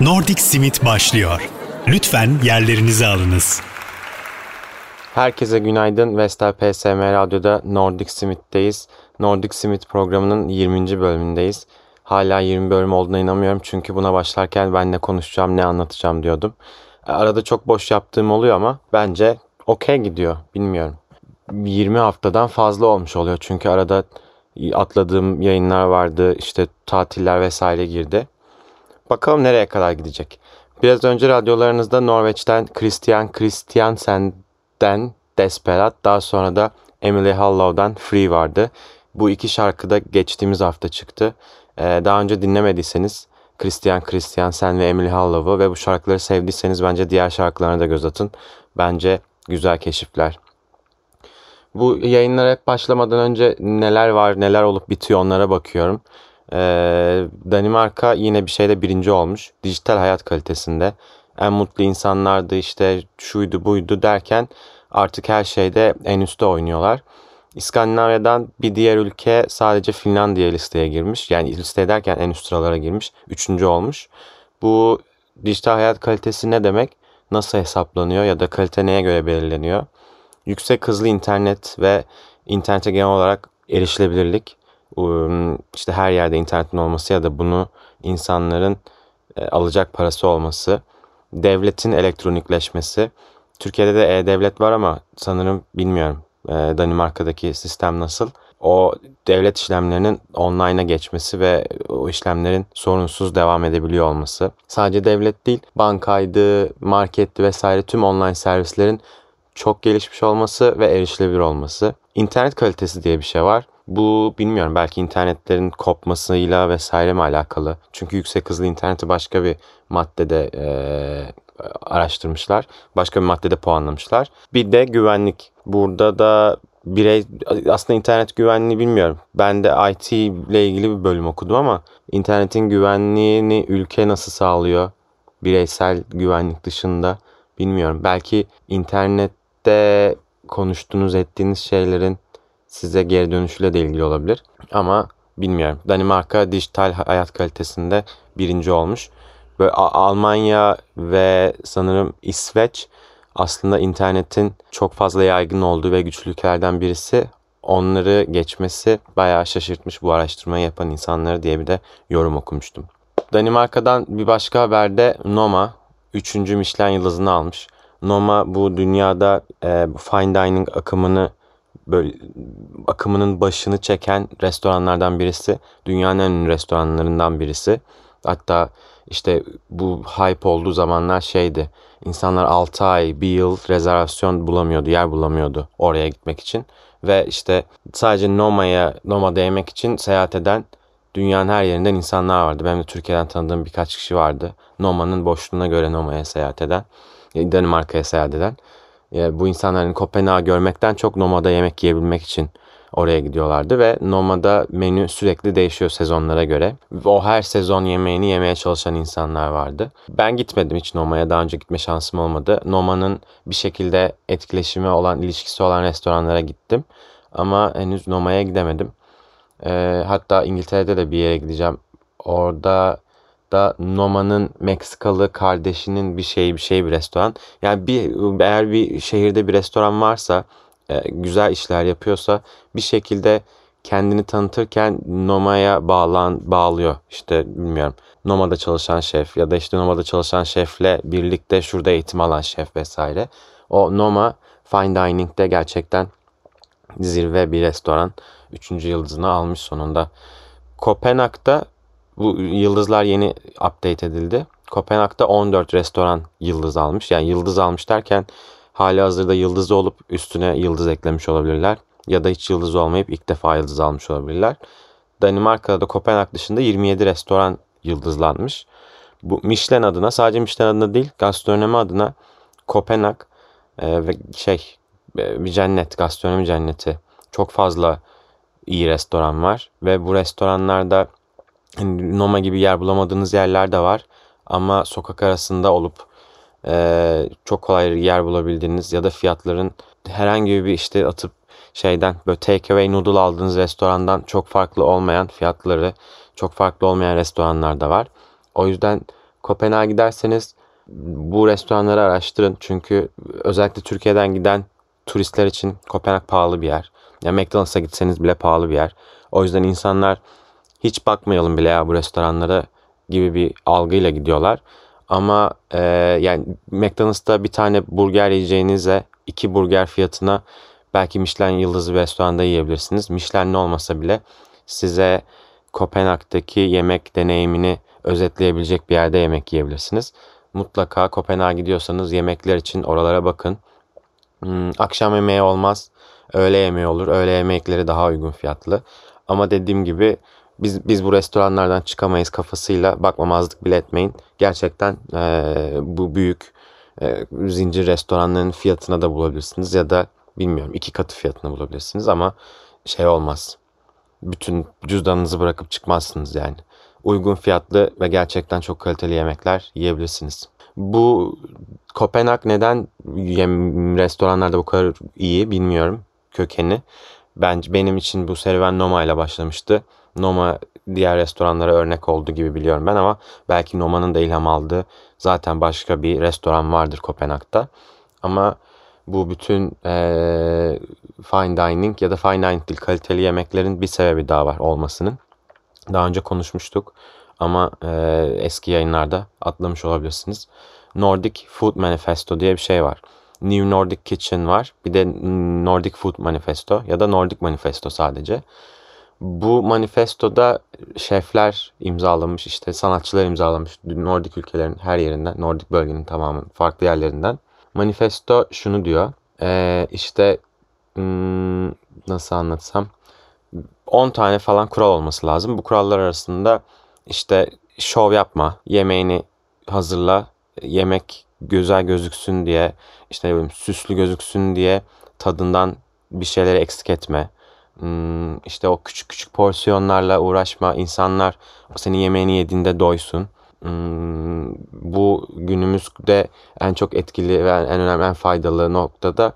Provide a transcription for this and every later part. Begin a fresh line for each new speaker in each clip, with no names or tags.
Nordic Simit başlıyor. Lütfen yerlerinizi alınız.
Herkese günaydın. Vestel PSM Radyo'da Nordic Simit'teyiz. Nordic Simit programının 20. bölümündeyiz. Hala 20 bölüm olduğuna inanmıyorum çünkü buna başlarken ben ne konuşacağım, ne anlatacağım diyordum. Arada çok boş yaptığım oluyor ama bence okey gidiyor. Bilmiyorum. 20 haftadan fazla olmuş oluyor çünkü arada atladığım yayınlar vardı. işte tatiller vesaire girdi. Bakalım nereye kadar gidecek. Biraz önce radyolarınızda Norveç'ten Christian Christiansen'den Desperat, daha sonra da Emily Hollow'dan Free vardı. Bu iki şarkı da geçtiğimiz hafta çıktı. Ee, daha önce dinlemediyseniz Christian Christiansen ve Emily Hollow'u ve bu şarkıları sevdiyseniz bence diğer şarkılarına da göz atın. Bence güzel keşifler. Bu yayınlara hep başlamadan önce neler var, neler olup bitiyor onlara bakıyorum. Ee, Danimarka yine bir şeyde birinci olmuş. Dijital hayat kalitesinde. En mutlu insanlardı işte şuydu buydu derken artık her şeyde en üstte oynuyorlar. İskandinavya'dan bir diğer ülke sadece Finlandiya listeye girmiş. Yani liste derken en üst sıralara girmiş. Üçüncü olmuş. Bu dijital hayat kalitesi ne demek? Nasıl hesaplanıyor ya da kalite neye göre belirleniyor? Yüksek hızlı internet ve internete genel olarak erişilebilirlik işte her yerde internetin olması ya da bunu insanların e, alacak parası olması, devletin elektronikleşmesi. Türkiye'de de e-devlet var ama sanırım bilmiyorum e, Danimarka'daki sistem nasıl. O devlet işlemlerinin online'a geçmesi ve o işlemlerin sorunsuz devam edebiliyor olması. Sadece devlet değil, bankaydı, marketti vesaire tüm online servislerin çok gelişmiş olması ve erişilebilir olması. İnternet kalitesi diye bir şey var. Bu bilmiyorum belki internetlerin kopmasıyla vesaire mi alakalı? Çünkü yüksek hızlı interneti başka bir maddede e, araştırmışlar. Başka bir maddede puanlamışlar. Bir de güvenlik. Burada da birey aslında internet güvenliği bilmiyorum. Ben de IT ile ilgili bir bölüm okudum ama internetin güvenliğini ülke nasıl sağlıyor? Bireysel güvenlik dışında bilmiyorum. Belki internette konuştuğunuz ettiğiniz şeylerin size geri dönüşüyle de ilgili olabilir. Ama bilmiyorum. Danimarka dijital hayat kalitesinde birinci olmuş. Böyle Almanya ve sanırım İsveç aslında internetin çok fazla yaygın olduğu ve güçlü ülkelerden birisi. Onları geçmesi bayağı şaşırtmış bu araştırmayı yapan insanları diye bir de yorum okumuştum. Danimarka'dan bir başka haberde Noma 3. Michelin yıldızını almış. Noma bu dünyada e, fine dining akımını böyle akımının başını çeken restoranlardan birisi. Dünyanın en ünlü restoranlarından birisi. Hatta işte bu hype olduğu zamanlar şeydi. İnsanlar 6 ay, bir yıl rezervasyon bulamıyordu, yer bulamıyordu oraya gitmek için. Ve işte sadece Noma'ya, Noma'da yemek için seyahat eden dünyanın her yerinden insanlar vardı. Benim de Türkiye'den tanıdığım birkaç kişi vardı. Noma'nın boşluğuna göre Noma'ya seyahat eden, Danimarka'ya seyahat eden bu insanların Kopenhag'ı görmekten çok Noma'da yemek yiyebilmek için oraya gidiyorlardı ve Noma'da menü sürekli değişiyor sezonlara göre. O her sezon yemeğini yemeye çalışan insanlar vardı. Ben gitmedim hiç Noma'ya. Daha önce gitme şansım olmadı. Noma'nın bir şekilde etkileşimi olan, ilişkisi olan restoranlara gittim. Ama henüz Noma'ya gidemedim. Ee, hatta İngiltere'de de bir yere gideceğim. Orada da Noma'nın Meksikalı kardeşinin bir şey bir şey bir restoran. Yani bir eğer bir şehirde bir restoran varsa e, güzel işler yapıyorsa bir şekilde kendini tanıtırken Noma'ya bağlan bağlıyor. İşte bilmiyorum. Noma'da çalışan şef ya da işte Noma'da çalışan şefle birlikte şurada eğitim alan şef vesaire. O Noma Fine Dining'de gerçekten zirve bir restoran. Üçüncü yıldızını almış sonunda. Kopenhag'da bu yıldızlar yeni update edildi. Kopenhag'da 14 restoran yıldız almış. Yani yıldız almış derken hali hazırda yıldızı olup üstüne yıldız eklemiş olabilirler. Ya da hiç yıldız olmayıp ilk defa yıldız almış olabilirler. Danimarka'da da Kopenhag dışında 27 restoran yıldızlanmış. Bu Michelin adına sadece Michelin adına değil gastronomi adına Kopenhag e, ve şey e, bir cennet gastronomi cenneti çok fazla iyi restoran var ve bu restoranlarda Noma gibi yer bulamadığınız yerler de var. Ama sokak arasında olup e, çok kolay yer bulabildiğiniz ya da fiyatların herhangi bir işte atıp şeyden böyle take away noodle aldığınız restorandan çok farklı olmayan fiyatları çok farklı olmayan restoranlar da var. O yüzden Kopenhag'a giderseniz bu restoranları araştırın. Çünkü özellikle Türkiye'den giden turistler için Kopenhag pahalı bir yer. Yani McDonald's'a gitseniz bile pahalı bir yer. O yüzden insanlar hiç bakmayalım bile ya bu restoranlara gibi bir algıyla gidiyorlar. Ama e, yani McDonald's'ta bir tane burger yiyeceğinize iki burger fiyatına belki Michelin yıldızı bir restoranda yiyebilirsiniz. Michelin olmasa bile size Kopenhag'daki yemek deneyimini özetleyebilecek bir yerde yemek yiyebilirsiniz. Mutlaka Kopenhag'a gidiyorsanız yemekler için oralara bakın. Hmm, akşam yemeği olmaz. Öğle yemeği olur. Öğle yemekleri daha uygun fiyatlı. Ama dediğim gibi biz biz bu restoranlardan çıkamayız kafasıyla bakmamazlık bile etmeyin. Gerçekten e, bu büyük e, zincir restoranların fiyatına da bulabilirsiniz ya da bilmiyorum iki katı fiyatına bulabilirsiniz ama şey olmaz. Bütün cüzdanınızı bırakıp çıkmazsınız yani. Uygun fiyatlı ve gerçekten çok kaliteli yemekler yiyebilirsiniz. Bu Kopenhag neden yem, restoranlarda bu kadar iyi bilmiyorum kökeni. Bence benim için bu serüven Noma ile başlamıştı. Noma diğer restoranlara örnek oldu gibi biliyorum ben ama belki Noma'nın da ilham aldığı zaten başka bir restoran vardır Kopenhag'da. Ama bu bütün e, fine dining ya da fine dining değil kaliteli yemeklerin bir sebebi daha var olmasının. Daha önce konuşmuştuk ama e, eski yayınlarda atlamış olabilirsiniz. Nordic Food Manifesto diye bir şey var. New Nordic Kitchen var. Bir de Nordic Food Manifesto ya da Nordic Manifesto sadece. Bu manifestoda şefler imzalamış, işte sanatçılar imzalamış Nordik ülkelerin her yerinden, Nordik bölgenin tamamı farklı yerlerinden. Manifesto şunu diyor, ee, işte hmm, nasıl anlatsam, 10 tane falan kural olması lazım. Bu kurallar arasında işte şov yapma, yemeğini hazırla, yemek güzel gözüksün diye, işte süslü gözüksün diye tadından bir şeyleri eksik etme. Hmm, işte o küçük küçük porsiyonlarla uğraşma. İnsanlar senin yemeğini yediğinde doysun. Hmm, bu günümüzde en çok etkili ve en önemli, en faydalı noktada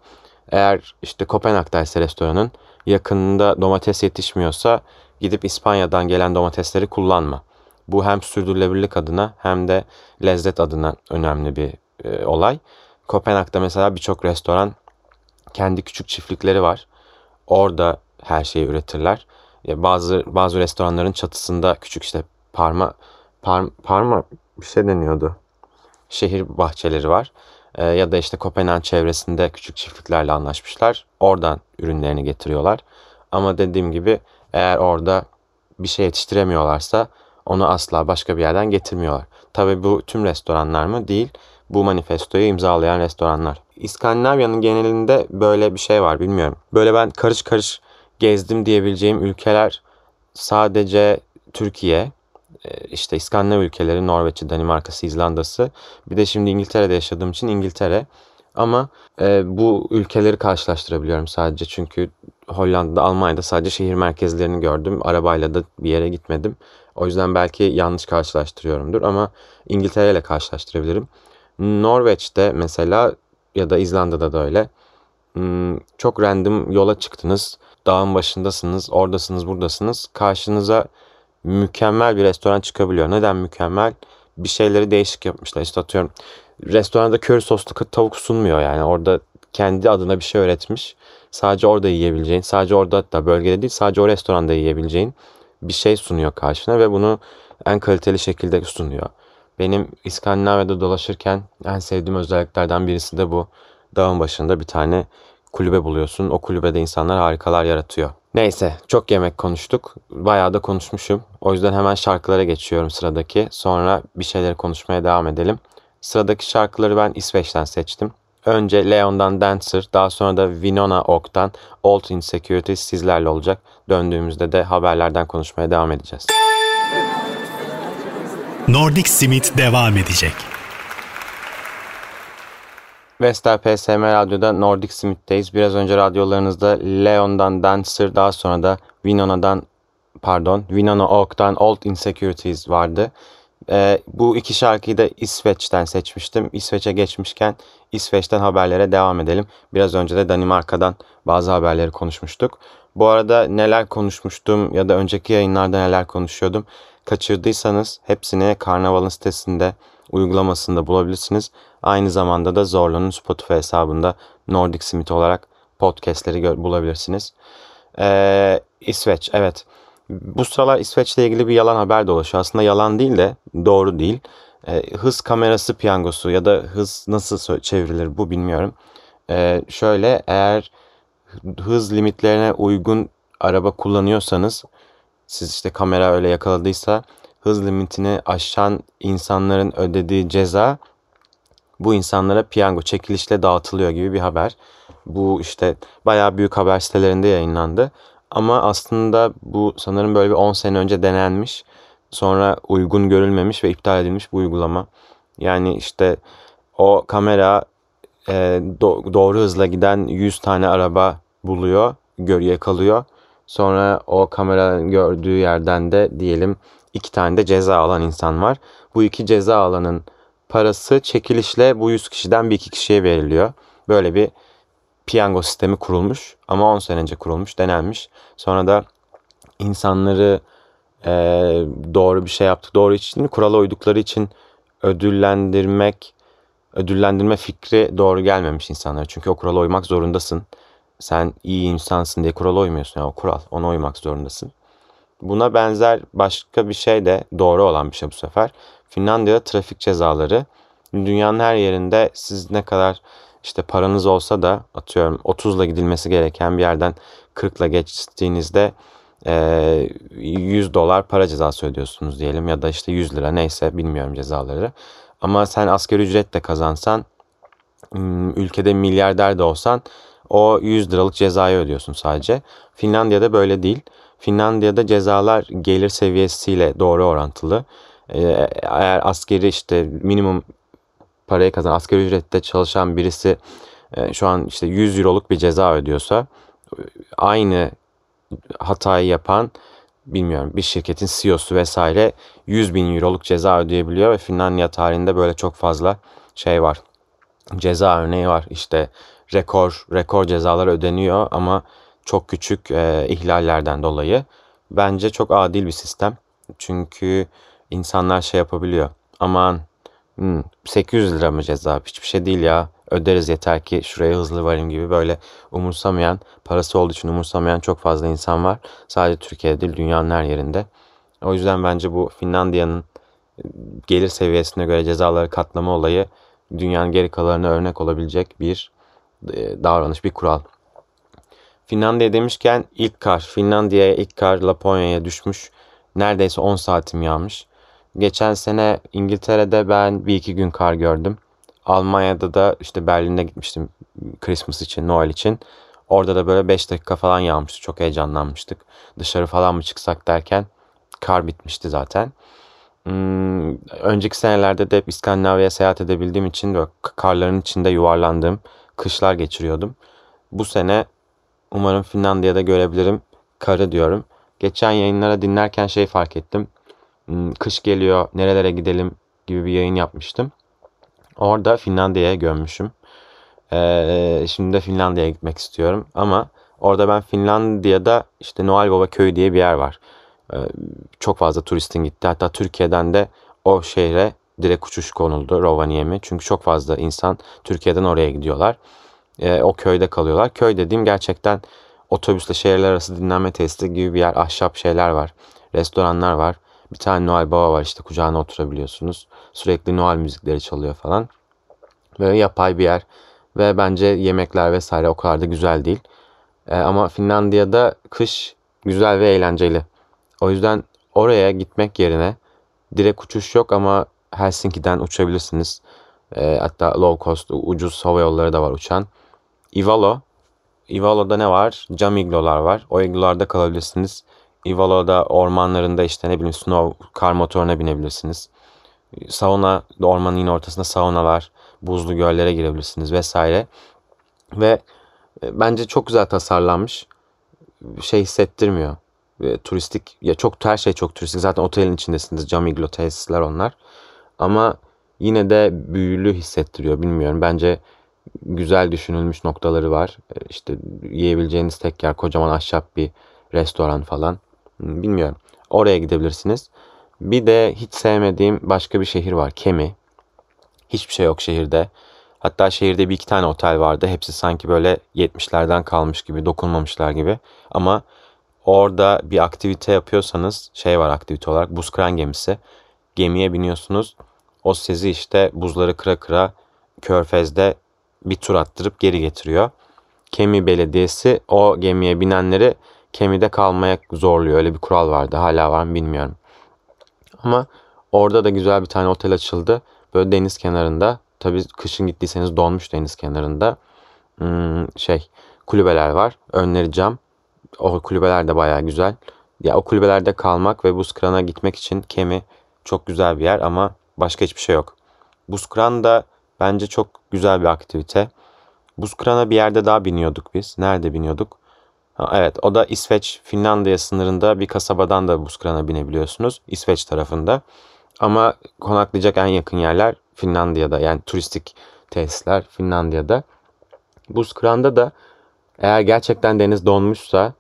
eğer işte Kopenhag'daysa restoranın yakınında domates yetişmiyorsa gidip İspanya'dan gelen domatesleri kullanma. Bu hem sürdürülebilirlik adına hem de lezzet adına önemli bir e, olay. Kopenhag'da mesela birçok restoran kendi küçük çiftlikleri var. Orada her şeyi üretirler. Ya bazı bazı restoranların çatısında küçük işte parma par, parma bir şey deniyordu. Şehir bahçeleri var. E, ya da işte Kopenhag çevresinde küçük çiftliklerle anlaşmışlar. Oradan ürünlerini getiriyorlar. Ama dediğim gibi eğer orada bir şey yetiştiremiyorlarsa onu asla başka bir yerden getirmiyorlar. Tabii bu tüm restoranlar mı? Değil. Bu manifestoyu imzalayan restoranlar. İskandinavya'nın genelinde böyle bir şey var bilmiyorum. Böyle ben karış karış gezdim diyebileceğim ülkeler sadece Türkiye, e, işte İskandinav ülkeleri, Norveç'i, Danimarka'sı, İzlanda'sı. Bir de şimdi İngiltere'de yaşadığım için İngiltere. Ama e, bu ülkeleri karşılaştırabiliyorum sadece. Çünkü Hollanda'da, Almanya'da sadece şehir merkezlerini gördüm. Arabayla da bir yere gitmedim. O yüzden belki yanlış karşılaştırıyorumdur ama İngiltere ile karşılaştırabilirim. Norveç'te mesela ya da İzlanda'da da öyle. Hmm, çok random yola çıktınız dağın başındasınız, oradasınız, buradasınız. Karşınıza mükemmel bir restoran çıkabiliyor. Neden mükemmel? Bir şeyleri değişik yapmışlar. İşte atıyorum restoranda köri soslu tavuk sunmuyor yani. Orada kendi adına bir şey öğretmiş. Sadece orada yiyebileceğin, sadece orada da bölgede değil, sadece o restoranda yiyebileceğin bir şey sunuyor karşına ve bunu en kaliteli şekilde sunuyor. Benim İskandinavya'da dolaşırken en sevdiğim özelliklerden birisi de bu. Dağın başında bir tane kulübe buluyorsun. O kulübede insanlar harikalar yaratıyor. Neyse çok yemek konuştuk. Bayağı da konuşmuşum. O yüzden hemen şarkılara geçiyorum sıradaki. Sonra bir şeyleri konuşmaya devam edelim. Sıradaki şarkıları ben İsveç'ten seçtim. Önce Leon'dan Dancer, daha sonra da Winona Oak'tan Old Insecurities sizlerle olacak. Döndüğümüzde de haberlerden konuşmaya devam edeceğiz.
Nordic Simit devam edecek.
Vestel PSM Radyo'da Nordic Smith'teyiz. Biraz önce radyolarınızda Leon'dan Dancer, daha sonra da Winona'dan pardon, Winona Oak'tan Old Insecurities vardı. Ee, bu iki şarkıyı da İsveç'ten seçmiştim. İsveç'e geçmişken İsveç'ten haberlere devam edelim. Biraz önce de Danimarka'dan bazı haberleri konuşmuştuk. Bu arada neler konuşmuştum ya da önceki yayınlarda neler konuşuyordum kaçırdıysanız hepsini Karnaval'ın sitesinde uygulamasında bulabilirsiniz. Aynı zamanda da Zorlo'nun Spotify hesabında Nordic Smith olarak podcastleri bulabilirsiniz. Ee, İsveç, evet. Bu sıralar İsveç'le ilgili bir yalan haber dolaşıyor. Aslında yalan değil de doğru değil. Ee, hız kamerası piyangosu ya da hız nasıl çevrilir bu bilmiyorum. Ee, şöyle eğer hız limitlerine uygun araba kullanıyorsanız siz işte kamera öyle yakaladıysa hız limitini aşan insanların ödediği ceza bu insanlara piyango çekilişle dağıtılıyor gibi bir haber. Bu işte bayağı büyük haber sitelerinde yayınlandı. Ama aslında bu sanırım böyle bir 10 sene önce denenmiş. Sonra uygun görülmemiş ve iptal edilmiş bu uygulama. Yani işte o kamera e, do- doğru hızla giden 100 tane araba buluyor, görüye kalıyor. Sonra o kamera gördüğü yerden de diyelim iki tane de ceza alan insan var. Bu iki ceza alanın parası çekilişle bu 100 kişiden bir iki kişiye veriliyor. Böyle bir piyango sistemi kurulmuş ama 10 sene önce kurulmuş, denenmiş. Sonra da insanları e, doğru bir şey yaptık, doğru için, kurala uydukları için ödüllendirmek, ödüllendirme fikri doğru gelmemiş insanlara. Çünkü o kurala uymak zorundasın. Sen iyi insansın diye kurala uymuyorsun. Yani o kural, ona uymak zorundasın. Buna benzer başka bir şey de doğru olan bir şey bu sefer. Finlandiya'da trafik cezaları. Dünyanın her yerinde siz ne kadar işte paranız olsa da atıyorum 30 ile gidilmesi gereken bir yerden 40 ile geçtiğinizde 100 dolar para cezası ödüyorsunuz diyelim ya da işte 100 lira neyse bilmiyorum cezaları. Ama sen asgari ücret de kazansan ülkede milyarder de olsan o 100 liralık cezayı ödüyorsun sadece. Finlandiya'da böyle değil. Finlandiya'da cezalar gelir seviyesiyle doğru orantılı. Eğer askeri işte minimum parayı kazanan asgari ücrette çalışan birisi e, şu an işte 100 euroluk bir ceza ödüyorsa aynı hatayı yapan bilmiyorum bir şirketin CEO'su vesaire 100 bin euroluk ceza ödeyebiliyor ve Finlandiya tarihinde böyle çok fazla şey var. Ceza örneği var işte rekor rekor cezalar ödeniyor ama çok küçük e, ihlallerden dolayı. Bence çok adil bir sistem. Çünkü insanlar şey yapabiliyor. Aman hmm, 800 lira mı ceza? Hiçbir şey değil ya. Öderiz yeter ki şuraya hızlı varayım gibi böyle umursamayan, parası olduğu için umursamayan çok fazla insan var. Sadece Türkiye'de değil dünyanın her yerinde. O yüzden bence bu Finlandiya'nın e, gelir seviyesine göre cezaları katlama olayı dünyanın geri kalanına örnek olabilecek bir e, davranış, bir kural. Finlandiya demişken ilk kar, Finlandiya'ya ilk kar Laponya'ya düşmüş. Neredeyse 10 saatim yağmış. Geçen sene İngiltere'de ben bir iki gün kar gördüm. Almanya'da da işte Berlin'e gitmiştim Christmas için, Noel için. Orada da böyle 5 dakika falan yağmıştı. Çok heyecanlanmıştık. Dışarı falan mı çıksak derken kar bitmişti zaten. Hmm, önceki senelerde de hep İskandinavya'ya seyahat edebildiğim için böyle karların içinde yuvarlandığım kışlar geçiriyordum. Bu sene umarım Finlandiya'da görebilirim karı diyorum. Geçen yayınlara dinlerken şey fark ettim. Hmm, kış geliyor nerelere gidelim gibi bir yayın yapmıştım. Orada Finlandiya'ya gömmüşüm. Ee, şimdi de Finlandiya'ya gitmek istiyorum. Ama orada ben Finlandiya'da işte Noel Baba Köyü diye bir yer var. Ee, çok fazla turistin gitti. Hatta Türkiye'den de o şehre direkt uçuş konuldu Rovaniemi. Çünkü çok fazla insan Türkiye'den oraya gidiyorlar. Ee, o köyde kalıyorlar. Köy dediğim gerçekten otobüsle şehirler arası dinlenme tesisi gibi bir yer. Ahşap şeyler var. Restoranlar var. Bir tane Noel Baba var işte kucağına oturabiliyorsunuz. Sürekli Noel müzikleri çalıyor falan. Böyle yapay bir yer. Ve bence yemekler vesaire o kadar da güzel değil. Ee, ama Finlandiya'da kış güzel ve eğlenceli. O yüzden oraya gitmek yerine direkt uçuş yok ama Helsinki'den uçabilirsiniz. E, hatta low cost ucuz hava yolları da var uçan. Ivalo. Ivalo'da ne var? Cam iglolar var. O iglolarda kalabilirsiniz. Ivalo'da ormanlarında işte ne bileyim snow kar motoruna binebilirsiniz. Sauna ormanın yine ortasında saunalar, buzlu göllere girebilirsiniz vesaire. Ve e, bence çok güzel tasarlanmış. Şey hissettirmiyor. E, turistik ya çok her şey çok turistik. Zaten otelin içindesiniz. Cam iglo tesisler onlar. Ama yine de büyülü hissettiriyor. Bilmiyorum. Bence güzel düşünülmüş noktaları var. E, işte yiyebileceğiniz tek yer kocaman ahşap bir restoran falan. Hmm, bilmiyorum. Oraya gidebilirsiniz. Bir de hiç sevmediğim başka bir şehir var. Kemi. Hiçbir şey yok şehirde. Hatta şehirde bir iki tane otel vardı. Hepsi sanki böyle 70'lerden kalmış gibi, dokunmamışlar gibi. Ama orada bir aktivite yapıyorsanız şey var aktivite olarak buz kıran gemisi. Gemiye biniyorsunuz. O sizi işte buzları kıra kıra körfezde bir tur attırıp geri getiriyor. Kemi Belediyesi o gemiye binenleri Kemi'de kalmaya zorluyor. Öyle bir kural vardı. Hala var mı bilmiyorum. Ama orada da güzel bir tane otel açıldı. Böyle deniz kenarında. Tabii kışın gittiyseniz donmuş deniz kenarında. Hmm, şey kulübeler var. Önleri cam. O kulübeler de baya güzel. Ya o kulübelerde kalmak ve buz kırana gitmek için Kemi çok güzel bir yer ama başka hiçbir şey yok. Buz kıran da bence çok güzel bir aktivite. Buz kırana bir yerde daha biniyorduk biz. Nerede biniyorduk? Evet o da İsveç Finlandiya sınırında bir kasabadan da buz kırana binebiliyorsunuz. İsveç tarafında. Ama konaklayacak en yakın yerler Finlandiya'da. Yani turistik tesisler Finlandiya'da. Buz kıranda da eğer gerçekten deniz donmuşsa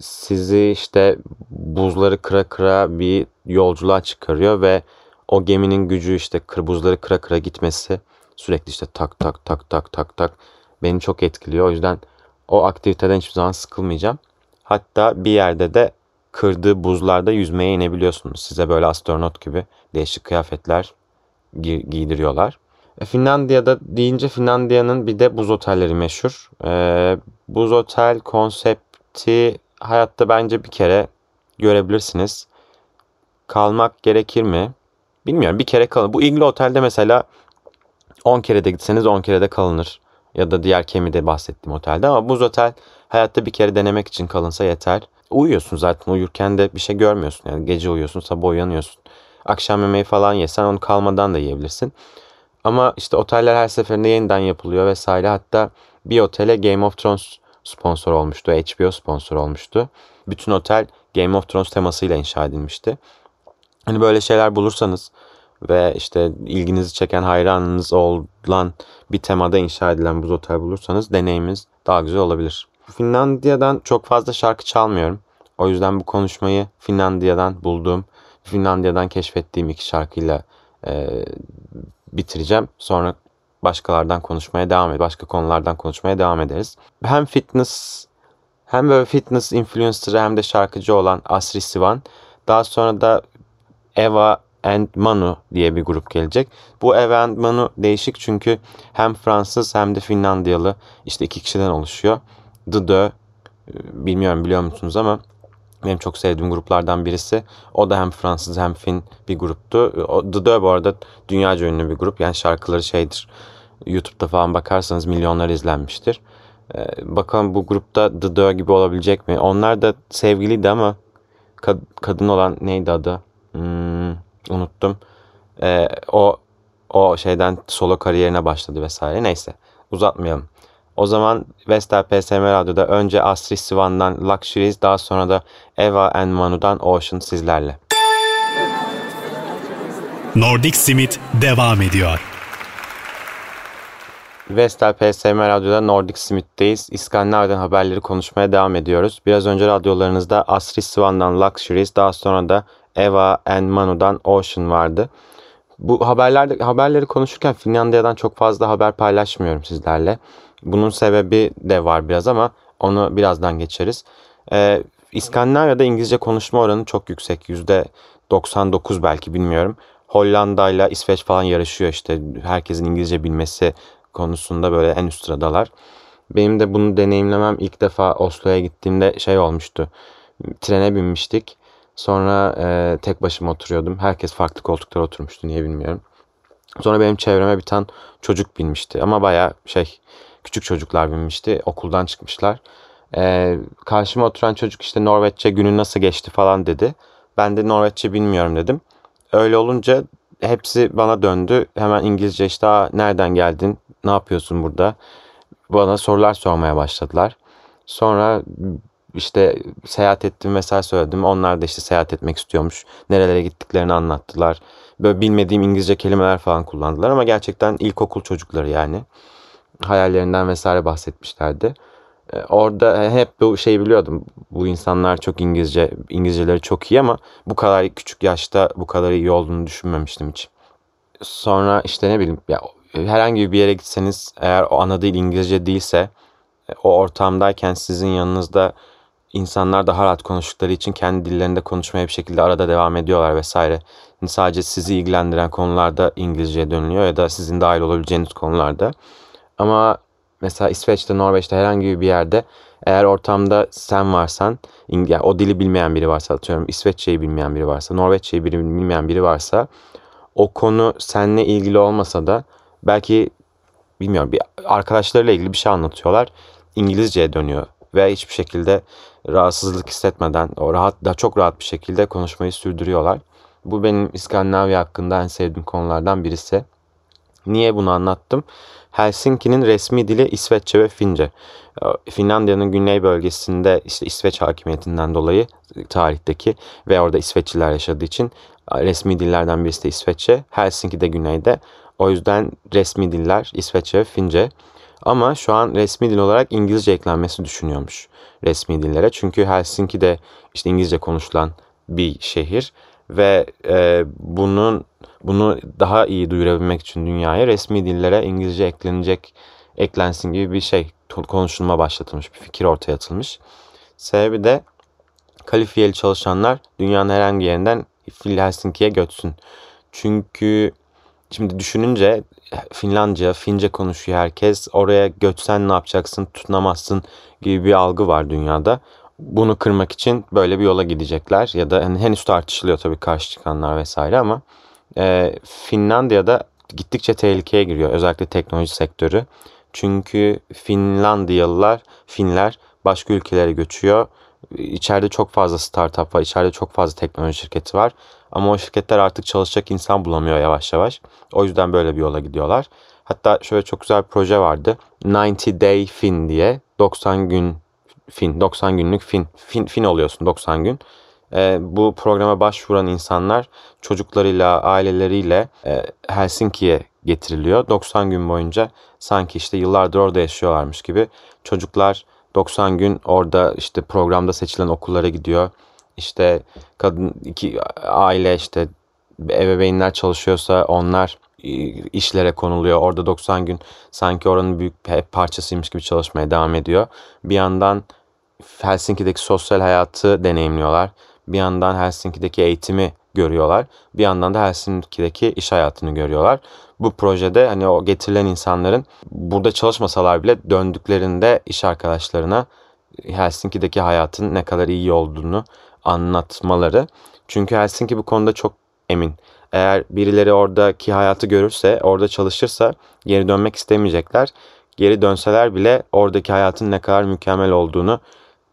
sizi işte buzları kıra kıra bir yolculuğa çıkarıyor ve o geminin gücü işte buzları kıra kıra gitmesi sürekli işte tak tak tak tak tak tak beni çok etkiliyor. O yüzden o aktiviteden hiçbir zaman sıkılmayacağım. Hatta bir yerde de kırdığı buzlarda yüzmeye inebiliyorsunuz. Size böyle astronot gibi değişik kıyafetler gi- giydiriyorlar. E, Finlandiya'da deyince Finlandiya'nın bir de buz otelleri meşhur. E, buz otel konsepti hayatta bence bir kere görebilirsiniz. Kalmak gerekir mi? Bilmiyorum bir kere kalın. Bu İgli Otel'de mesela 10 kere de gitseniz 10 kere de kalınır. Ya da diğer Kemi'de bahsettiğim otelde ama buz otel hayatta bir kere denemek için kalınsa yeter. Uyuyorsun zaten uyurken de bir şey görmüyorsun. Yani gece uyuyorsun sabah uyanıyorsun. Akşam yemeği falan yesen onu kalmadan da yiyebilirsin. Ama işte oteller her seferinde yeniden yapılıyor vesaire. Hatta bir otele Game of Thrones sponsor olmuştu. HBO sponsor olmuştu. Bütün otel Game of Thrones temasıyla inşa edilmişti. Hani böyle şeyler bulursanız ve işte ilginizi çeken hayranınız olan bir temada inşa edilen buz otel bulursanız deneyiminiz daha güzel olabilir. Finlandiya'dan çok fazla şarkı çalmıyorum. O yüzden bu konuşmayı Finlandiya'dan bulduğum, Finlandiya'dan keşfettiğim iki şarkıyla e, bitireceğim. Sonra başkalardan konuşmaya devam ederiz. Başka konulardan konuşmaya devam ederiz. Hem fitness hem böyle fitness influencer hem de şarkıcı olan Asri Sivan. Daha sonra da Eva and Manu diye bir grup gelecek. Bu Eva and Manu değişik çünkü hem Fransız hem de Finlandiyalı işte iki kişiden oluşuyor. The Dö bilmiyorum biliyor musunuz ama benim çok sevdiğim gruplardan birisi. O da hem Fransız hem Fin bir gruptu. The Dö bu arada dünyaca ünlü bir grup. Yani şarkıları şeydir. YouTube'da falan bakarsanız milyonlar izlenmiştir. Ee, bakalım bu grupta The Dö gibi olabilecek mi? Onlar da sevgiliydi ama kad- kadın olan neydi adı? Hmm, unuttum. Ee, o o şeyden solo kariyerine başladı vesaire. Neyse uzatmayalım. O zaman Vestel PSM Radyo'da önce Astrid Sivan'dan Luxuries daha sonra da Eva and Manu'dan Ocean sizlerle.
Nordic Simit devam ediyor.
Vestel PSM Radyo'da Nordic Smith'teyiz. İskandinav'dan haberleri konuşmaya devam ediyoruz. Biraz önce radyolarınızda Astrid Swan'dan Luxuries, daha sonra da Eva and Manu'dan Ocean vardı. Bu haberlerde haberleri konuşurken Finlandiya'dan çok fazla haber paylaşmıyorum sizlerle. Bunun sebebi de var biraz ama onu birazdan geçeriz. Ee, İskandinavya'da İngilizce konuşma oranı çok yüksek. %99 belki bilmiyorum. Hollanda ile İsveç falan yarışıyor işte. Herkesin İngilizce bilmesi konusunda böyle en üst sıradalar. Benim de bunu deneyimlemem ilk defa Oslo'ya gittiğimde şey olmuştu. Trene binmiştik. Sonra e, tek başıma oturuyordum. Herkes farklı koltuklara oturmuştu niye bilmiyorum. Sonra benim çevreme bir tane çocuk binmişti. Ama baya şey küçük çocuklar binmişti. Okuldan çıkmışlar. E, karşıma oturan çocuk işte Norveççe günün nasıl geçti falan dedi. Ben de Norveççe bilmiyorum dedim. Öyle olunca hepsi bana döndü. Hemen İngilizce işte nereden geldin, ne yapıyorsun burada? Bana sorular sormaya başladılar. Sonra işte seyahat ettim vesaire söyledim. Onlar da işte seyahat etmek istiyormuş. Nerelere gittiklerini anlattılar. Böyle bilmediğim İngilizce kelimeler falan kullandılar ama gerçekten ilkokul çocukları yani. Hayallerinden vesaire bahsetmişlerdi. Orada hep bu şeyi biliyordum. Bu insanlar çok İngilizce, İngilizceleri çok iyi ama bu kadar küçük yaşta bu kadar iyi olduğunu düşünmemiştim hiç. sonra işte ne bileyim ya herhangi bir yere gitseniz eğer o ana dil İngilizce değilse e, o ortamdayken sizin yanınızda insanlar daha rahat konuştukları için kendi dillerinde konuşmaya bir şekilde arada devam ediyorlar vesaire. Yani sadece sizi ilgilendiren konularda İngilizceye dönülüyor ya da sizin dahil olabileceğiniz konularda. Ama mesela İsveç'te, Norveç'te herhangi bir yerde eğer ortamda sen varsan, yani o dili bilmeyen biri varsa atıyorum, İsveççeyi bilmeyen biri varsa, Norveççeyi bilmeyen biri varsa o konu seninle ilgili olmasa da belki bilmiyorum bir arkadaşlarıyla ilgili bir şey anlatıyorlar. İngilizceye dönüyor ve hiçbir şekilde rahatsızlık hissetmeden o rahat da çok rahat bir şekilde konuşmayı sürdürüyorlar. Bu benim İskandinavya hakkında en sevdiğim konulardan birisi. Niye bunu anlattım? Helsinki'nin resmi dili İsveççe ve Fince. Ee, Finlandiya'nın güney bölgesinde işte İsveç hakimiyetinden dolayı tarihteki ve orada İsveçliler yaşadığı için resmi dillerden birisi de İsveççe. Helsinki'de güneyde. O yüzden resmi diller İsveççe ve Fince. Ama şu an resmi dil olarak İngilizce eklenmesi düşünüyormuş resmi dillere. Çünkü Helsinki de işte İngilizce konuşulan bir şehir ve e, bunun bunu daha iyi duyurabilmek için dünyaya resmi dillere İngilizce eklenecek eklensin gibi bir şey konuşulma başlatılmış, bir fikir ortaya atılmış. Sebebi de kalifiyeli çalışanlar dünyanın herhangi yerinden Helsinki'ye götsün. Çünkü şimdi düşününce Finlandiya, Fince konuşuyor herkes. Oraya götsen ne yapacaksın, tutunamazsın gibi bir algı var dünyada. Bunu kırmak için böyle bir yola gidecekler ya da hani henüz tartışılıyor tabii karşı çıkanlar vesaire ama e, Finlandiya'da gittikçe tehlikeye giriyor özellikle teknoloji sektörü. Çünkü Finlandiyalılar, Finler başka ülkelere göçüyor. İçeride çok fazla startup var, içeride çok fazla teknoloji şirketi var. Ama o şirketler artık çalışacak insan bulamıyor yavaş yavaş. O yüzden böyle bir yola gidiyorlar. Hatta şöyle çok güzel bir proje vardı. 90 Day Fin diye 90 gün fin, 90 günlük fin, fin, fin oluyorsun 90 gün. E, bu programa başvuran insanlar çocuklarıyla, aileleriyle e, Helsinki'ye getiriliyor. 90 gün boyunca sanki işte yıllardır orada yaşıyorlarmış gibi çocuklar 90 gün orada işte programda seçilen okullara gidiyor. İşte kadın iki aile işte ebeveynler çalışıyorsa onlar işlere konuluyor. Orada 90 gün sanki oranın büyük parçasıymış gibi çalışmaya devam ediyor. Bir yandan Helsinki'deki sosyal hayatı deneyimliyorlar. Bir yandan Helsinki'deki eğitimi görüyorlar. Bir yandan da Helsinki'deki iş hayatını görüyorlar. Bu projede hani o getirilen insanların burada çalışmasalar bile döndüklerinde iş arkadaşlarına Helsinki'deki hayatın ne kadar iyi olduğunu anlatmaları. Çünkü Helsinki bu konuda çok emin. Eğer birileri oradaki hayatı görürse, orada çalışırsa geri dönmek istemeyecekler. Geri dönseler bile oradaki hayatın ne kadar mükemmel olduğunu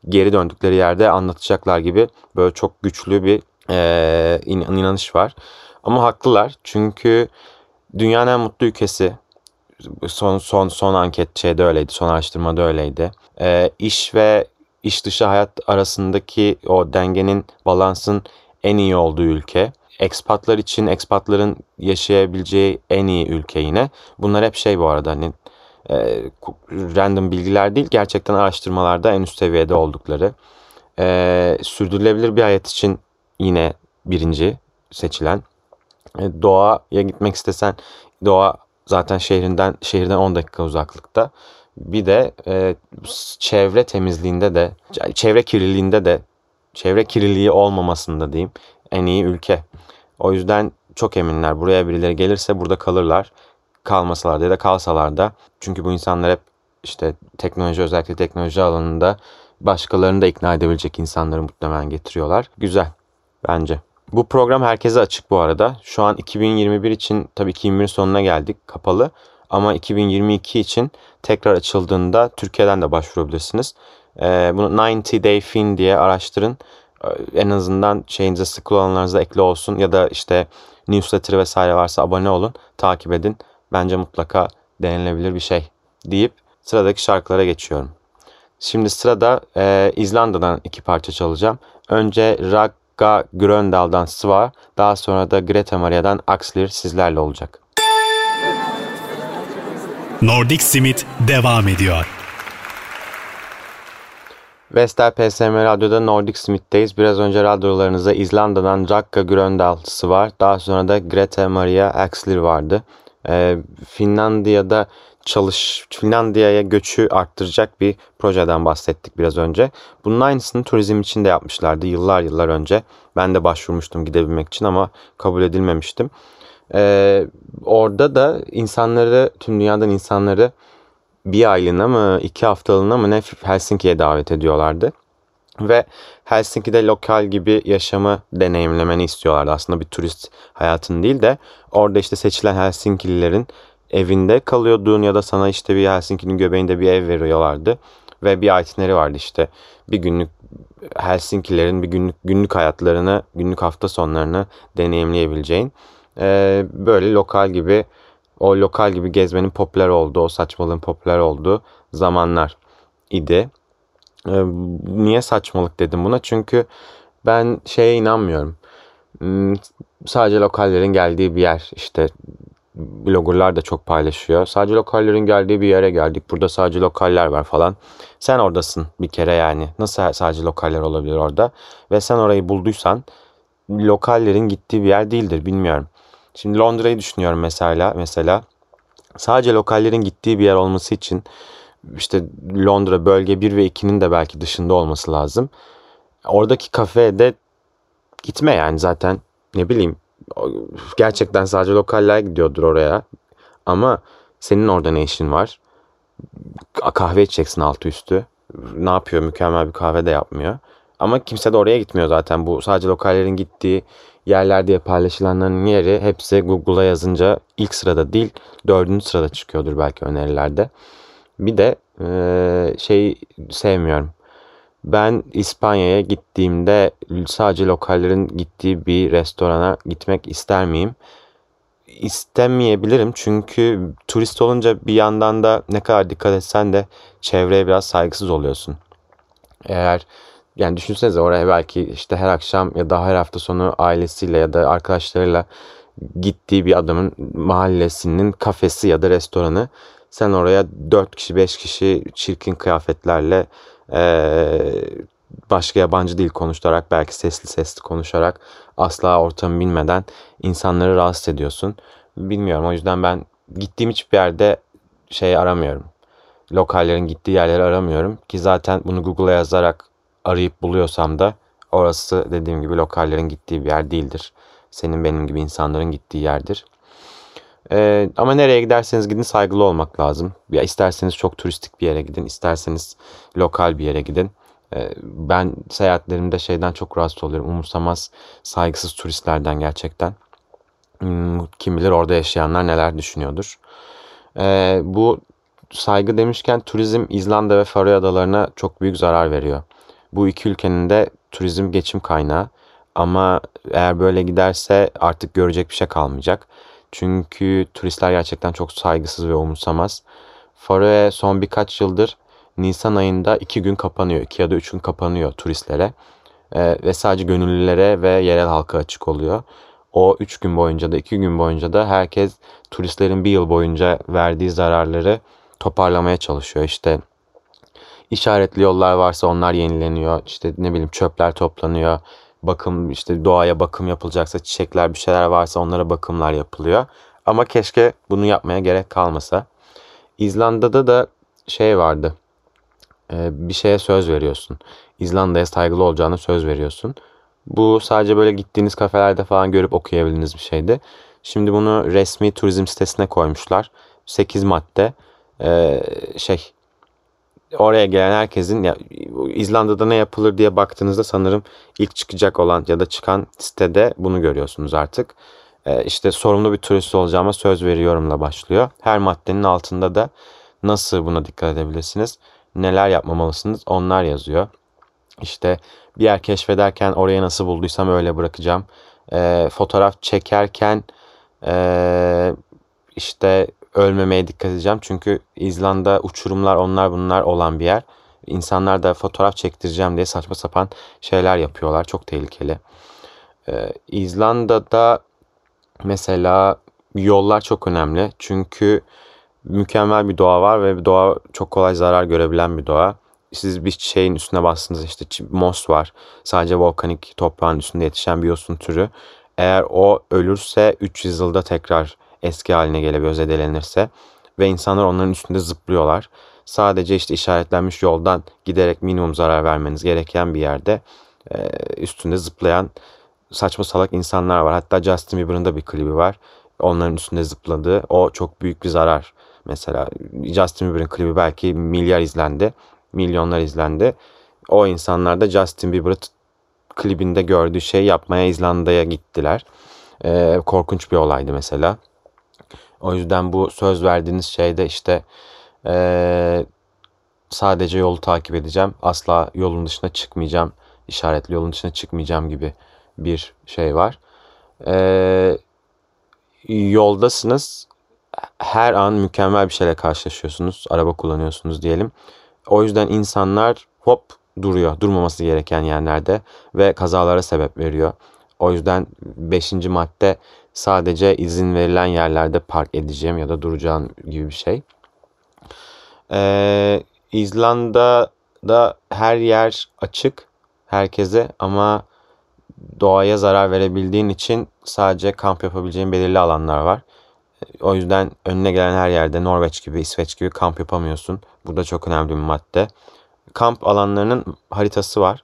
geri döndükleri yerde anlatacaklar gibi böyle çok güçlü bir e, inanış var. Ama haklılar çünkü dünyanın en mutlu ülkesi son son son anket şeyde öyleydi, son araştırmada öyleydi. E, iş ve iş dışı hayat arasındaki o dengenin, balansın en iyi olduğu ülke. Ekspatlar için ekspatların yaşayabileceği en iyi ülke yine. Bunlar hep şey bu arada hani e, random bilgiler değil gerçekten araştırmalarda en üst seviyede oldukları. E, sürdürülebilir bir hayat için yine birinci seçilen. E, doğaya gitmek istesen doğa zaten şehrinden şehirden 10 dakika uzaklıkta. Bir de e, çevre temizliğinde de çevre kirliliğinde de çevre kirliliği olmamasında diyeyim en iyi ülke. O yüzden çok eminler buraya birileri gelirse burada kalırlar kalmasalar ya da kalsalar da çünkü bu insanlar hep işte teknoloji özellikle teknoloji alanında başkalarını da ikna edebilecek insanları muhtemelen getiriyorlar. Güzel bence. Bu program herkese açık bu arada. Şu an 2021 için tabii 2021 sonuna geldik kapalı. Ama 2022 için tekrar açıldığında Türkiye'den de başvurabilirsiniz. Ee, bunu 90 Day Fin diye araştırın. Ee, en azından şeyinize sık kullananlarınıza ekli olsun ya da işte newsletter vesaire varsa abone olun, takip edin bence mutlaka denilebilir bir şey deyip sıradaki şarkılara geçiyorum. Şimdi sırada e, İzlanda'dan iki parça çalacağım. Önce Ragga Gröndal'dan Sva, daha sonra da Greta Maria'dan Axlir sizlerle olacak.
Nordic Simit devam ediyor.
Vestel PSM Radyo'da Nordic Smith'teyiz. Biraz önce radyolarınızda İzlanda'dan Rakka Gröndal'sı var. Daha sonra da Greta Maria Axlir vardı. Ee, Finlandiya'da çalış Finlandiya'ya göçü arttıracak bir projeden bahsettik biraz önce. Bunun aynısını turizm için de yapmışlardı yıllar yıllar önce. Ben de başvurmuştum gidebilmek için ama kabul edilmemiştim. Ee, orada da insanları, tüm dünyadan insanları bir aylığına mı iki haftalığına mı ne Helsinki'ye davet ediyorlardı. Ve Helsinki'de lokal gibi yaşamı deneyimlemeni istiyorlardı. Aslında bir turist hayatın değil de orada işte seçilen Helsinkililerin evinde kalıyordun ya da sana işte bir Helsinki'nin göbeğinde bir ev veriyorlardı. Ve bir itineri vardı işte bir günlük Helsinkilerin bir günlük günlük hayatlarını, günlük hafta sonlarını deneyimleyebileceğin e, böyle lokal gibi o lokal gibi gezmenin popüler olduğu, o saçmalığın popüler olduğu zamanlar idi. E, niye saçmalık dedim buna? Çünkü ben şeye inanmıyorum. Hmm, sadece lokallerin geldiği bir yer. İşte bloggerlar da çok paylaşıyor. Sadece lokallerin geldiği bir yere geldik. Burada sadece lokaller var falan. Sen oradasın bir kere yani. Nasıl sadece lokaller olabilir orada? Ve sen orayı bulduysan lokallerin gittiği bir yer değildir bilmiyorum. Şimdi Londra'yı düşünüyorum mesela. Mesela sadece lokallerin gittiği bir yer olması için işte Londra bölge 1 ve 2'nin de belki dışında olması lazım. Oradaki kafeye de gitme yani zaten ne bileyim gerçekten sadece lokaller gidiyordur oraya. Ama senin orada ne işin var? Kahve içeceksin altı üstü. Ne yapıyor? Mükemmel bir kahve de yapmıyor. Ama kimse de oraya gitmiyor zaten. Bu sadece lokallerin gittiği yerler diye paylaşılanların yeri hepsi Google'a yazınca ilk sırada değil dördüncü sırada çıkıyordur belki önerilerde. Bir de şey sevmiyorum. Ben İspanya'ya gittiğimde sadece lokallerin gittiği bir restorana gitmek ister miyim? İstemeyebilirim çünkü turist olunca bir yandan da ne kadar dikkat etsen de çevreye biraz saygısız oluyorsun. Eğer yani düşünsenize oraya belki işte her akşam ya da her hafta sonu ailesiyle ya da arkadaşlarıyla gittiği bir adamın mahallesinin kafesi ya da restoranı. Sen oraya 4 kişi 5 kişi çirkin kıyafetlerle ee, başka yabancı dil konuşarak belki sesli sesli konuşarak asla ortamı bilmeden insanları rahatsız ediyorsun. Bilmiyorum o yüzden ben gittiğim hiçbir yerde şey aramıyorum. Lokallerin gittiği yerleri aramıyorum ki zaten bunu Google'a yazarak arayıp buluyorsam da orası dediğim gibi lokallerin gittiği bir yer değildir. Senin benim gibi insanların gittiği yerdir. Ee, ama nereye giderseniz gidin saygılı olmak lazım. Ya isterseniz çok turistik bir yere gidin, isterseniz lokal bir yere gidin. Ee, ben seyahatlerimde şeyden çok rahatsız oluyorum. Umursamaz, saygısız turistlerden gerçekten. Hmm, kim bilir orada yaşayanlar neler düşünüyordur. Ee, bu saygı demişken turizm İzlanda ve Faroe Adalarına çok büyük zarar veriyor. Bu iki ülkenin de turizm geçim kaynağı. Ama eğer böyle giderse artık görecek bir şey kalmayacak. Çünkü turistler gerçekten çok saygısız ve umursamaz. Faroe son birkaç yıldır Nisan ayında iki gün kapanıyor. iki ya da üç gün kapanıyor turistlere. Ee, ve sadece gönüllülere ve yerel halka açık oluyor. O üç gün boyunca da iki gün boyunca da herkes turistlerin bir yıl boyunca verdiği zararları toparlamaya çalışıyor. İşte işaretli yollar varsa onlar yenileniyor. İşte ne bileyim çöpler toplanıyor bakım işte doğaya bakım yapılacaksa çiçekler bir şeyler varsa onlara bakımlar yapılıyor. Ama keşke bunu yapmaya gerek kalmasa. İzlanda'da da şey vardı. E, bir şeye söz veriyorsun. İzlanda'ya saygılı olacağını söz veriyorsun. Bu sadece böyle gittiğiniz kafelerde falan görüp okuyabildiğiniz bir şeydi. Şimdi bunu resmi turizm sitesine koymuşlar. 8 madde ee, şey oraya gelen herkesin ya İzlanda'da ne yapılır diye baktığınızda sanırım ilk çıkacak olan ya da çıkan sitede bunu görüyorsunuz artık. Ee, işte sorumlu bir turist olacağıma söz veriyorumla başlıyor. Her maddenin altında da nasıl buna dikkat edebilirsiniz, neler yapmamalısınız onlar yazıyor. İşte bir yer keşfederken oraya nasıl bulduysam öyle bırakacağım. Ee, fotoğraf çekerken ee, işte ölmemeye dikkat edeceğim. Çünkü İzlanda uçurumlar onlar bunlar olan bir yer. İnsanlar da fotoğraf çektireceğim diye saçma sapan şeyler yapıyorlar. Çok tehlikeli. Ee, İzlanda'da mesela yollar çok önemli. Çünkü mükemmel bir doğa var ve doğa çok kolay zarar görebilen bir doğa. siz bir şeyin üstüne bastınız işte mos var. Sadece volkanik toprağın üstünde yetişen bir yosun türü. Eğer o ölürse 300 yılda tekrar eski haline gelebiliyor zedelenirse. Ve insanlar onların üstünde zıplıyorlar. Sadece işte işaretlenmiş yoldan giderek minimum zarar vermeniz gereken bir yerde üstünde zıplayan saçma salak insanlar var. Hatta Justin Bieber'ın da bir klibi var. Onların üstünde zıpladığı. O çok büyük bir zarar. Mesela Justin Bieber'ın klibi belki milyar izlendi. Milyonlar izlendi. O insanlar da Justin Bieber'ı klibinde gördüğü şey yapmaya İzlanda'ya gittiler. Ee, korkunç bir olaydı mesela. O yüzden bu söz verdiğiniz şeyde işte ee, sadece yolu takip edeceğim. Asla yolun dışına çıkmayacağım. işaretli yolun dışına çıkmayacağım gibi bir şey var. Ee, yoldasınız. Her an mükemmel bir şeyle karşılaşıyorsunuz. Araba kullanıyorsunuz diyelim. O yüzden insanlar hop duruyor. Durmaması gereken yerlerde ve kazalara sebep veriyor. O yüzden 5. madde sadece izin verilen yerlerde park edeceğim ya da duracağım gibi bir şey. Ee, İzlanda'da her yer açık herkese ama doğaya zarar verebildiğin için sadece kamp yapabileceğin belirli alanlar var. O yüzden önüne gelen her yerde Norveç gibi, İsveç gibi kamp yapamıyorsun. Bu da çok önemli bir madde. Kamp alanlarının haritası var.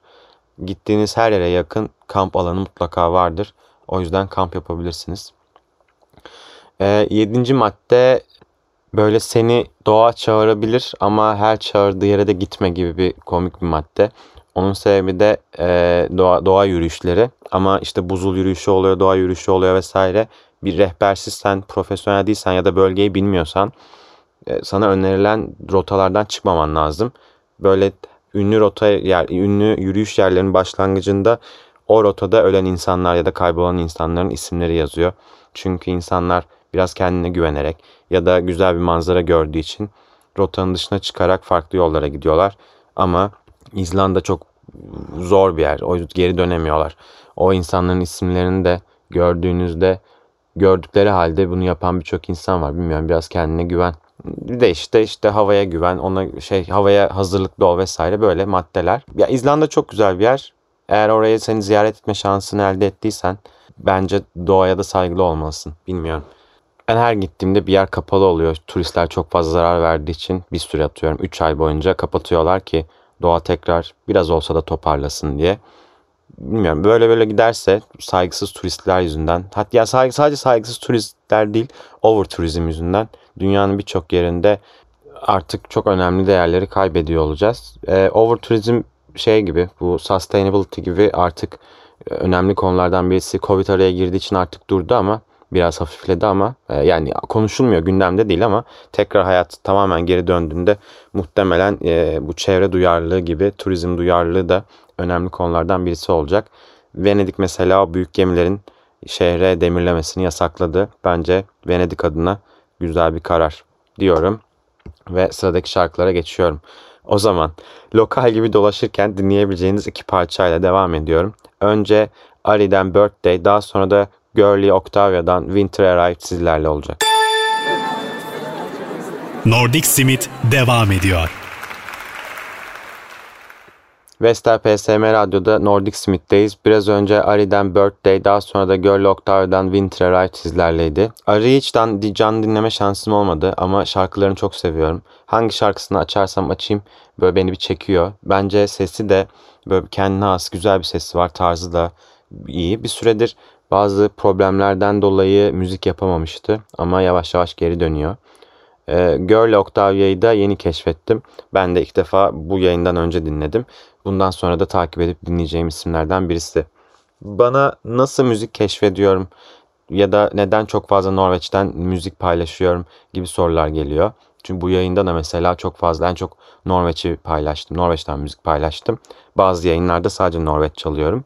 Gittiğiniz her yere yakın kamp alanı mutlaka vardır. O yüzden kamp yapabilirsiniz. Ee, yedinci madde böyle seni doğa çağırabilir ama her çağırdığı yere de gitme gibi bir komik bir madde. Onun sebebi de e, doğa, doğa yürüyüşleri. Ama işte buzul yürüyüşü oluyor, doğa yürüyüşü oluyor vesaire. Bir rehbersizsen, profesyonel değilsen ya da bölgeyi bilmiyorsan e, sana önerilen rotalardan çıkmaman lazım. Böyle ünlü rota yer, ünlü yürüyüş yerlerinin başlangıcında o rotada ölen insanlar ya da kaybolan insanların isimleri yazıyor. Çünkü insanlar biraz kendine güvenerek ya da güzel bir manzara gördüğü için rotanın dışına çıkarak farklı yollara gidiyorlar. Ama İzlanda çok zor bir yer. O geri dönemiyorlar. O insanların isimlerini de gördüğünüzde gördükleri halde bunu yapan birçok insan var. Bilmiyorum biraz kendine güven. Bir de işte işte havaya güven, ona şey havaya hazırlıklı ol vesaire böyle maddeler. Ya İzlanda çok güzel bir yer. Eğer oraya seni ziyaret etme şansını elde ettiysen bence doğaya da saygılı olmalısın. Bilmiyorum. Ben her gittiğimde bir yer kapalı oluyor. Turistler çok fazla zarar verdiği için bir süre atıyorum. 3 ay boyunca kapatıyorlar ki doğa tekrar biraz olsa da toparlasın diye. Bilmiyorum böyle böyle giderse saygısız turistler yüzünden hatta sadece saygısız turistler değil over turizm yüzünden dünyanın birçok yerinde artık çok önemli değerleri kaybediyor olacağız. Ee, over turizm şey gibi bu sustainability gibi artık e, önemli konulardan birisi Covid araya girdiği için artık durdu ama biraz hafifledi ama e, yani konuşulmuyor gündemde değil ama tekrar hayat tamamen geri döndüğünde muhtemelen e, bu çevre duyarlılığı gibi turizm duyarlılığı da önemli konulardan birisi olacak. Venedik mesela o büyük gemilerin şehre demirlemesini yasakladı. Bence Venedik adına güzel bir karar diyorum ve sıradaki şarkılara geçiyorum. O zaman lokal gibi dolaşırken dinleyebileceğiniz iki parçayla devam ediyorum. Önce Ari'den Birthday, daha sonra da Girlie Octavia'dan Winter Arrived sizlerle olacak.
Nordic Simit devam ediyor.
Vestel PSM Radyo'da Nordic Smith'teyiz. Biraz önce Ari'den Birthday, daha sonra da Girl Octavia'dan Winter Arrived sizlerleydi. Ari'yi hiç can dinleme şansım olmadı ama şarkılarını çok seviyorum. Hangi şarkısını açarsam açayım böyle beni bir çekiyor. Bence sesi de böyle kendine has güzel bir sesi var. Tarzı da iyi. Bir süredir bazı problemlerden dolayı müzik yapamamıştı ama yavaş yavaş geri dönüyor. E, Girl Octavia'yı da yeni keşfettim. Ben de ilk defa bu yayından önce dinledim. Bundan sonra da takip edip dinleyeceğim isimlerden birisi. Bana nasıl müzik keşfediyorum ya da neden çok fazla Norveç'ten müzik paylaşıyorum gibi sorular geliyor. Çünkü bu yayında da mesela çok fazla en çok Norveç'i paylaştım. Norveç'ten müzik paylaştım. Bazı yayınlarda sadece Norveç çalıyorum.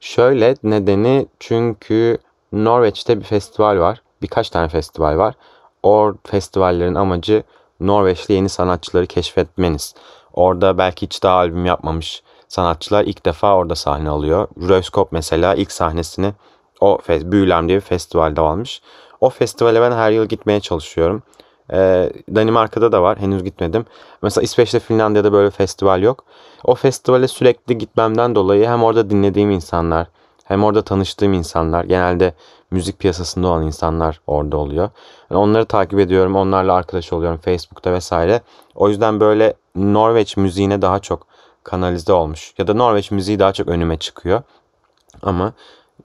Şöyle nedeni çünkü Norveç'te bir festival var. Birkaç tane festival var. O festivallerin amacı Norveçli yeni sanatçıları keşfetmeniz. Orada belki hiç daha albüm yapmamış sanatçılar ilk defa orada sahne alıyor. Röskop mesela ilk sahnesini o Büyülem diye bir festivalde almış. O festivale ben her yıl gitmeye çalışıyorum. Ee, Danimarka'da da var. Henüz gitmedim. Mesela İsveç'te Finlandiya'da böyle festival yok. O festivale sürekli gitmemden dolayı hem orada dinlediğim insanlar hem orada tanıştığım insanlar genelde müzik piyasasında olan insanlar orada oluyor. Yani onları takip ediyorum. Onlarla arkadaş oluyorum Facebook'ta vesaire. O yüzden böyle Norveç müziğine daha çok kanalize olmuş. Ya da Norveç müziği daha çok önüme çıkıyor. Ama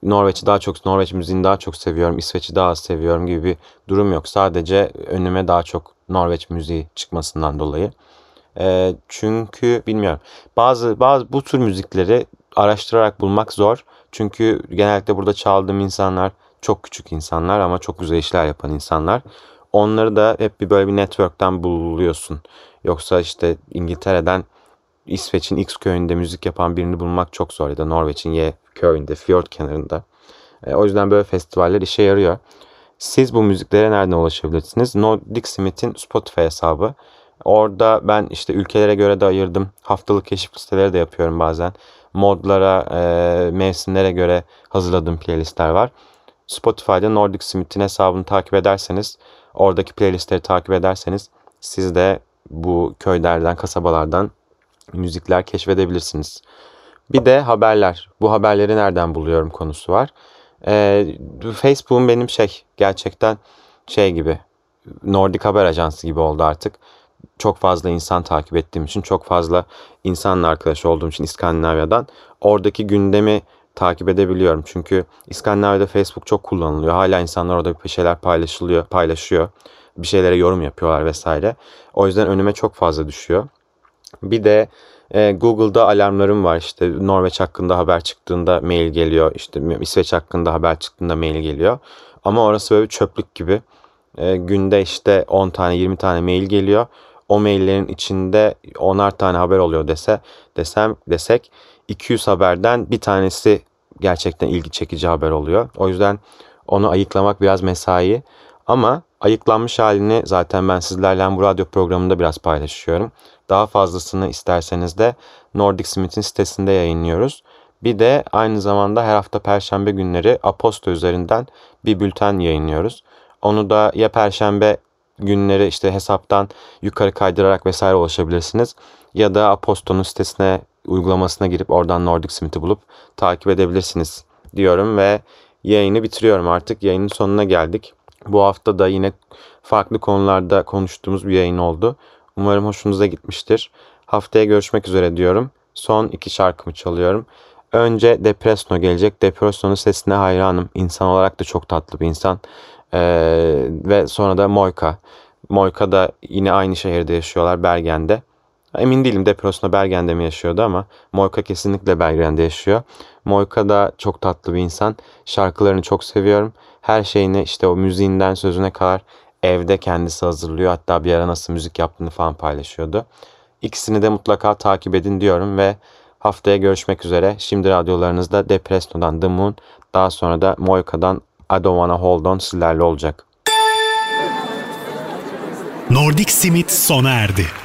Norveç'i daha çok, Norveç müziğini daha çok seviyorum, İsveç'i daha az seviyorum gibi bir durum yok. Sadece önüme daha çok Norveç müziği çıkmasından dolayı. E, çünkü bilmiyorum. Bazı bazı bu tür müzikleri araştırarak bulmak zor. Çünkü genellikle burada çaldığım insanlar çok küçük insanlar ama çok güzel işler yapan insanlar. Onları da hep bir böyle bir network'ten buluyorsun. Yoksa işte İngiltere'den İsveç'in X köyünde müzik yapan birini bulmak çok zor ya da Norveç'in Y köyünde, fjord kenarında. E, o yüzden böyle festivaller işe yarıyor. Siz bu müziklere nereden ulaşabilirsiniz? Nordic Smith'in Spotify hesabı. Orada ben işte ülkelere göre de ayırdım. Haftalık keşif listeleri de yapıyorum bazen. Modlara, e, mevsimlere göre hazırladığım playlistler var. Spotify'da Nordic Smith'in hesabını takip ederseniz, oradaki playlistleri takip ederseniz siz de bu köylerden, kasabalardan müzikler keşfedebilirsiniz. Bir de haberler. Bu haberleri nereden buluyorum konusu var. Ee, Facebook'un benim şey gerçekten şey gibi Nordik Haber Ajansı gibi oldu artık. Çok fazla insan takip ettiğim için, çok fazla insanla arkadaş olduğum için İskandinavya'dan oradaki gündemi takip edebiliyorum. Çünkü İskandinavya'da Facebook çok kullanılıyor. Hala insanlar orada bir şeyler paylaşılıyor, paylaşıyor. Bir şeylere yorum yapıyorlar vesaire. O yüzden önüme çok fazla düşüyor. Bir de e, Google'da alarmlarım var. İşte Norveç hakkında haber çıktığında mail geliyor. İşte İsveç hakkında haber çıktığında mail geliyor. Ama orası böyle bir çöplük gibi. E, günde işte 10 tane 20 tane mail geliyor. O maillerin içinde onar tane haber oluyor dese desem desek 200 haberden bir tanesi gerçekten ilgi çekici haber oluyor. O yüzden onu ayıklamak biraz mesai. Ama ayıklanmış halini zaten ben sizlerle bu radyo programında biraz paylaşıyorum. Daha fazlasını isterseniz de Nordic Smith'in sitesinde yayınlıyoruz. Bir de aynı zamanda her hafta perşembe günleri Aposto üzerinden bir bülten yayınlıyoruz. Onu da ya perşembe günleri işte hesaptan yukarı kaydırarak vesaire ulaşabilirsiniz. Ya da Aposto'nun sitesine uygulamasına girip oradan Nordic Smith'i bulup takip edebilirsiniz diyorum ve yayını bitiriyorum artık. Yayının sonuna geldik. Bu hafta da yine farklı konularda konuştuğumuz bir yayın oldu. Umarım hoşunuza gitmiştir. Haftaya görüşmek üzere diyorum. Son iki şarkımı çalıyorum. Önce Depresno gelecek. Depresno'nun sesine hayranım. İnsan olarak da çok tatlı bir insan. Ee, ve sonra da Moyka. Moyka da yine aynı şehirde yaşıyorlar Bergen'de. Emin değilim Depresno Bergen'de mi yaşıyordu ama Moyka kesinlikle Bergen'de yaşıyor. Moyka da çok tatlı bir insan. Şarkılarını çok seviyorum. Her şeyini işte o müziğinden sözüne kadar evde kendisi hazırlıyor. Hatta bir ara nasıl müzik yaptığını falan paylaşıyordu. İkisini de mutlaka takip edin diyorum ve haftaya görüşmek üzere. Şimdi radyolarınızda Depresno'dan The Moon, daha sonra da Moika'dan I Don't Wanna Hold On sizlerle olacak.
Nordic Simit sona erdi.